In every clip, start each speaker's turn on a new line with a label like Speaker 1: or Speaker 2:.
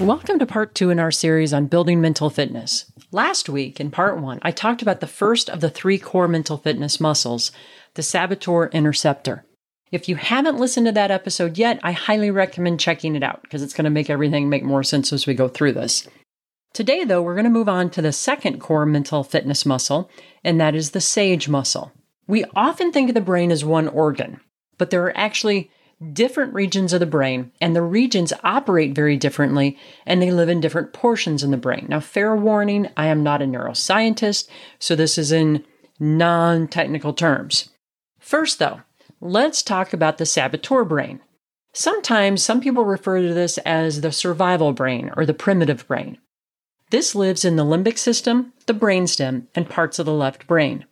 Speaker 1: Welcome to part two in our series on building mental fitness. Last week, in part one, I talked about the first of the three core mental fitness muscles, the saboteur interceptor. If you haven't listened to that episode yet, I highly recommend checking it out because it's going to make everything make more sense as we go through this. Today, though, we're going to move on to the second core mental fitness muscle, and that is the sage muscle. We often think of the brain as one organ, but there are actually different regions of the brain, and the regions operate very differently, and they live in different portions in the brain. Now, fair warning, I am not a neuroscientist, so this is in non technical terms. First, though, let's talk about the saboteur brain. Sometimes some people refer to this as the survival brain or the primitive brain. This lives in the limbic system, the brainstem, and parts of the left brain.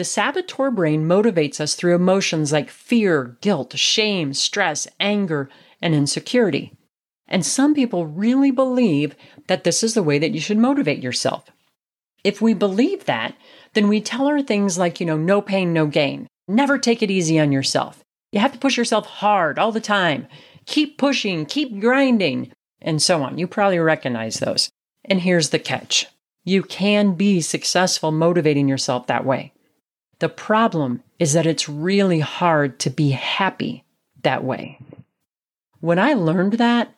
Speaker 1: The saboteur brain motivates us through emotions like fear, guilt, shame, stress, anger, and insecurity. And some people really believe that this is the way that you should motivate yourself. If we believe that, then we tell her things like, you know, no pain, no gain. Never take it easy on yourself. You have to push yourself hard all the time. Keep pushing, keep grinding, and so on. You probably recognize those. And here's the catch you can be successful motivating yourself that way. The problem is that it's really hard to be happy that way. When I learned that,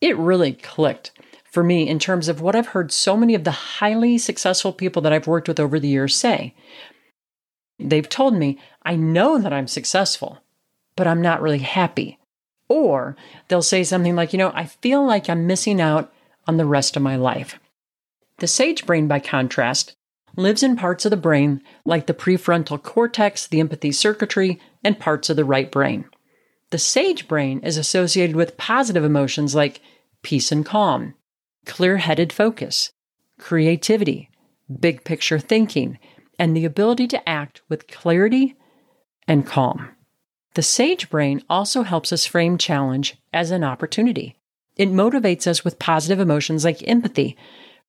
Speaker 1: it really clicked for me in terms of what I've heard so many of the highly successful people that I've worked with over the years say. They've told me, I know that I'm successful, but I'm not really happy. Or they'll say something like, you know, I feel like I'm missing out on the rest of my life. The sage brain, by contrast, lives in parts of the brain like the prefrontal cortex, the empathy circuitry, and parts of the right brain. The sage brain is associated with positive emotions like peace and calm, clear headed focus, creativity, big picture thinking, and the ability to act with clarity and calm. The sage brain also helps us frame challenge as an opportunity. It motivates us with positive emotions like empathy,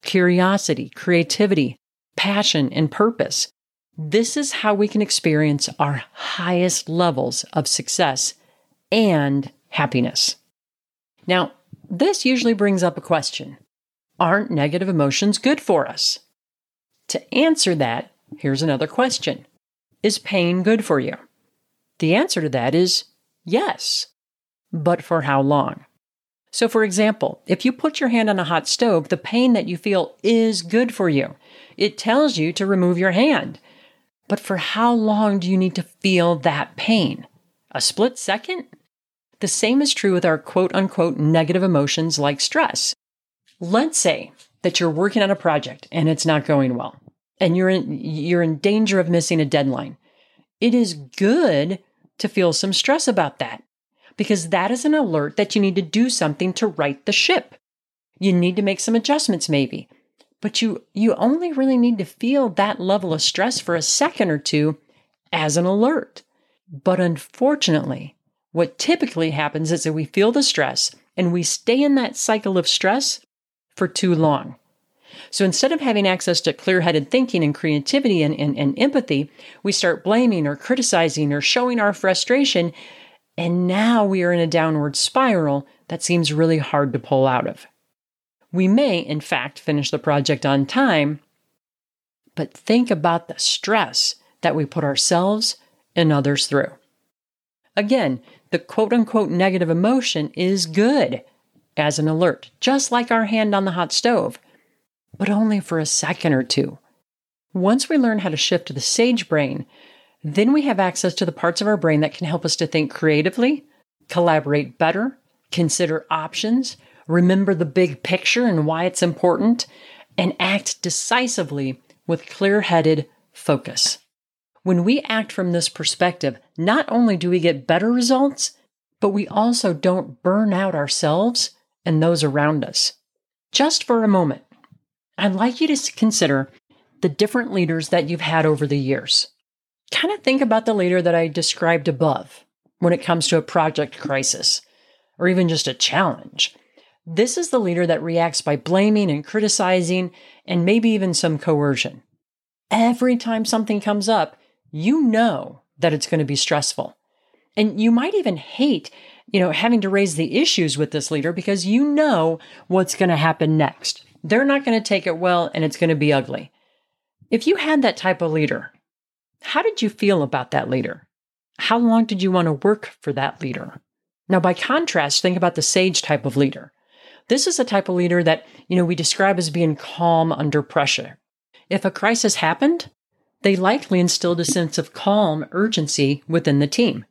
Speaker 1: curiosity, creativity, passion, and purpose. This is how we can experience our highest levels of success and happiness. Now, this usually brings up a question Aren't negative emotions good for us? To answer that, here's another question Is pain good for you? The answer to that is yes, but for how long? So, for example, if you put your hand on a hot stove, the pain that you feel is good for you. It tells you to remove your hand. But for how long do you need to feel that pain? A split second? The same is true with our quote unquote negative emotions like stress. Let's say that you're working on a project and it's not going well and you're in, you're in danger of missing a deadline. It is good to feel some stress about that because that is an alert that you need to do something to right the ship. You need to make some adjustments, maybe. But you, you only really need to feel that level of stress for a second or two as an alert. But unfortunately, what typically happens is that we feel the stress and we stay in that cycle of stress for too long. So instead of having access to clear headed thinking and creativity and, and, and, empathy, we start blaming or criticizing or showing our frustration and now we are in a downward spiral that seems really hard to pull out of. We may, in fact, finish the project on time, but think about the stress that we put ourselves and others through. Again, the quote unquote negative emotion is good as an alert, just like our hand on the hot stove, but only for a second or two. Once we learn how to shift to the sage brain, then we have access to the parts of our brain that can help us to think creatively, collaborate better, consider options, remember the big picture and why it's important, and act decisively with clear headed focus. When we act from this perspective, not only do we get better results, but we also don't burn out ourselves and those around us. Just for a moment, I'd like you to consider the different leaders that you've had over the years. Kind of think about the leader that I described above when it comes to a project crisis or even just a challenge. This is the leader that reacts by blaming and criticizing and maybe even some coercion. Every time something comes up, you know that it's going to be stressful. And you might even hate, you know, having to raise the issues with this leader because you know what's going to happen next. They're not going to take it well and it's going to be ugly. If you had that type of leader, how did you feel about that leader? How long did you want to work for that leader? Now, by contrast, think about the sage type of leader. This is a type of leader that, you know, we describe as being calm under pressure. If a crisis happened, they likely instilled a sense of calm urgency within the team.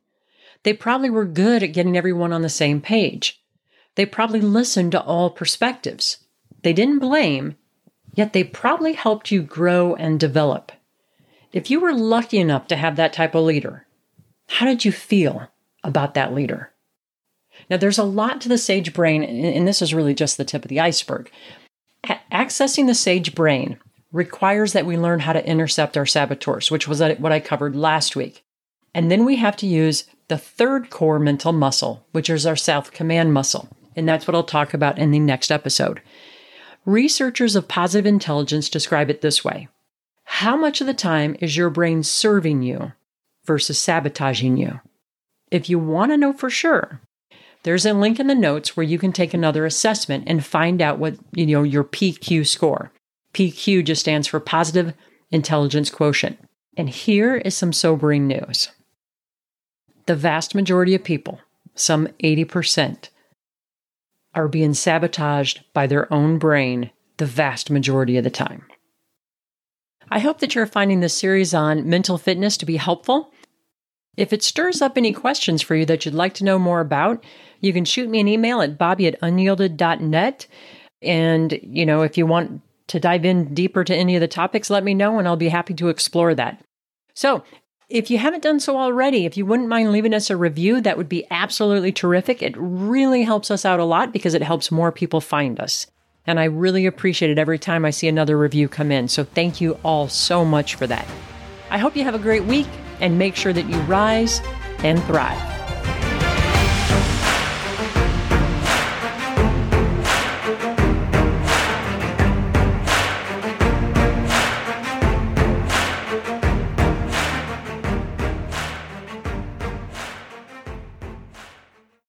Speaker 1: They probably were good at getting everyone on the same page. They probably listened to all perspectives. They didn't blame, yet they probably helped you grow and develop. If you were lucky enough to have that type of leader, how did you feel about that leader? Now, there's a lot to the sage brain, and this is really just the tip of the iceberg. Accessing the sage brain requires that we learn how to intercept our saboteurs, which was what I covered last week. And then we have to use the third core mental muscle, which is our self command muscle. And that's what I'll talk about in the next episode. Researchers of positive intelligence describe it this way How much of the time is your brain serving you versus sabotaging you? If you want to know for sure, there's a link in the notes where you can take another assessment and find out what, you know, your PQ score. PQ just stands for positive intelligence quotient. And here is some sobering news. The vast majority of people, some 80%, are being sabotaged by their own brain the vast majority of the time. I hope that you're finding this series on mental fitness to be helpful. If it stirs up any questions for you that you'd like to know more about, you can shoot me an email at bobby at unyielded.net. And, you know, if you want to dive in deeper to any of the topics, let me know and I'll be happy to explore that. So, if you haven't done so already, if you wouldn't mind leaving us a review, that would be absolutely terrific. It really helps us out a lot because it helps more people find us. And I really appreciate it every time I see another review come in. So thank you all so much for that. I hope you have a great week and make sure that you rise and thrive.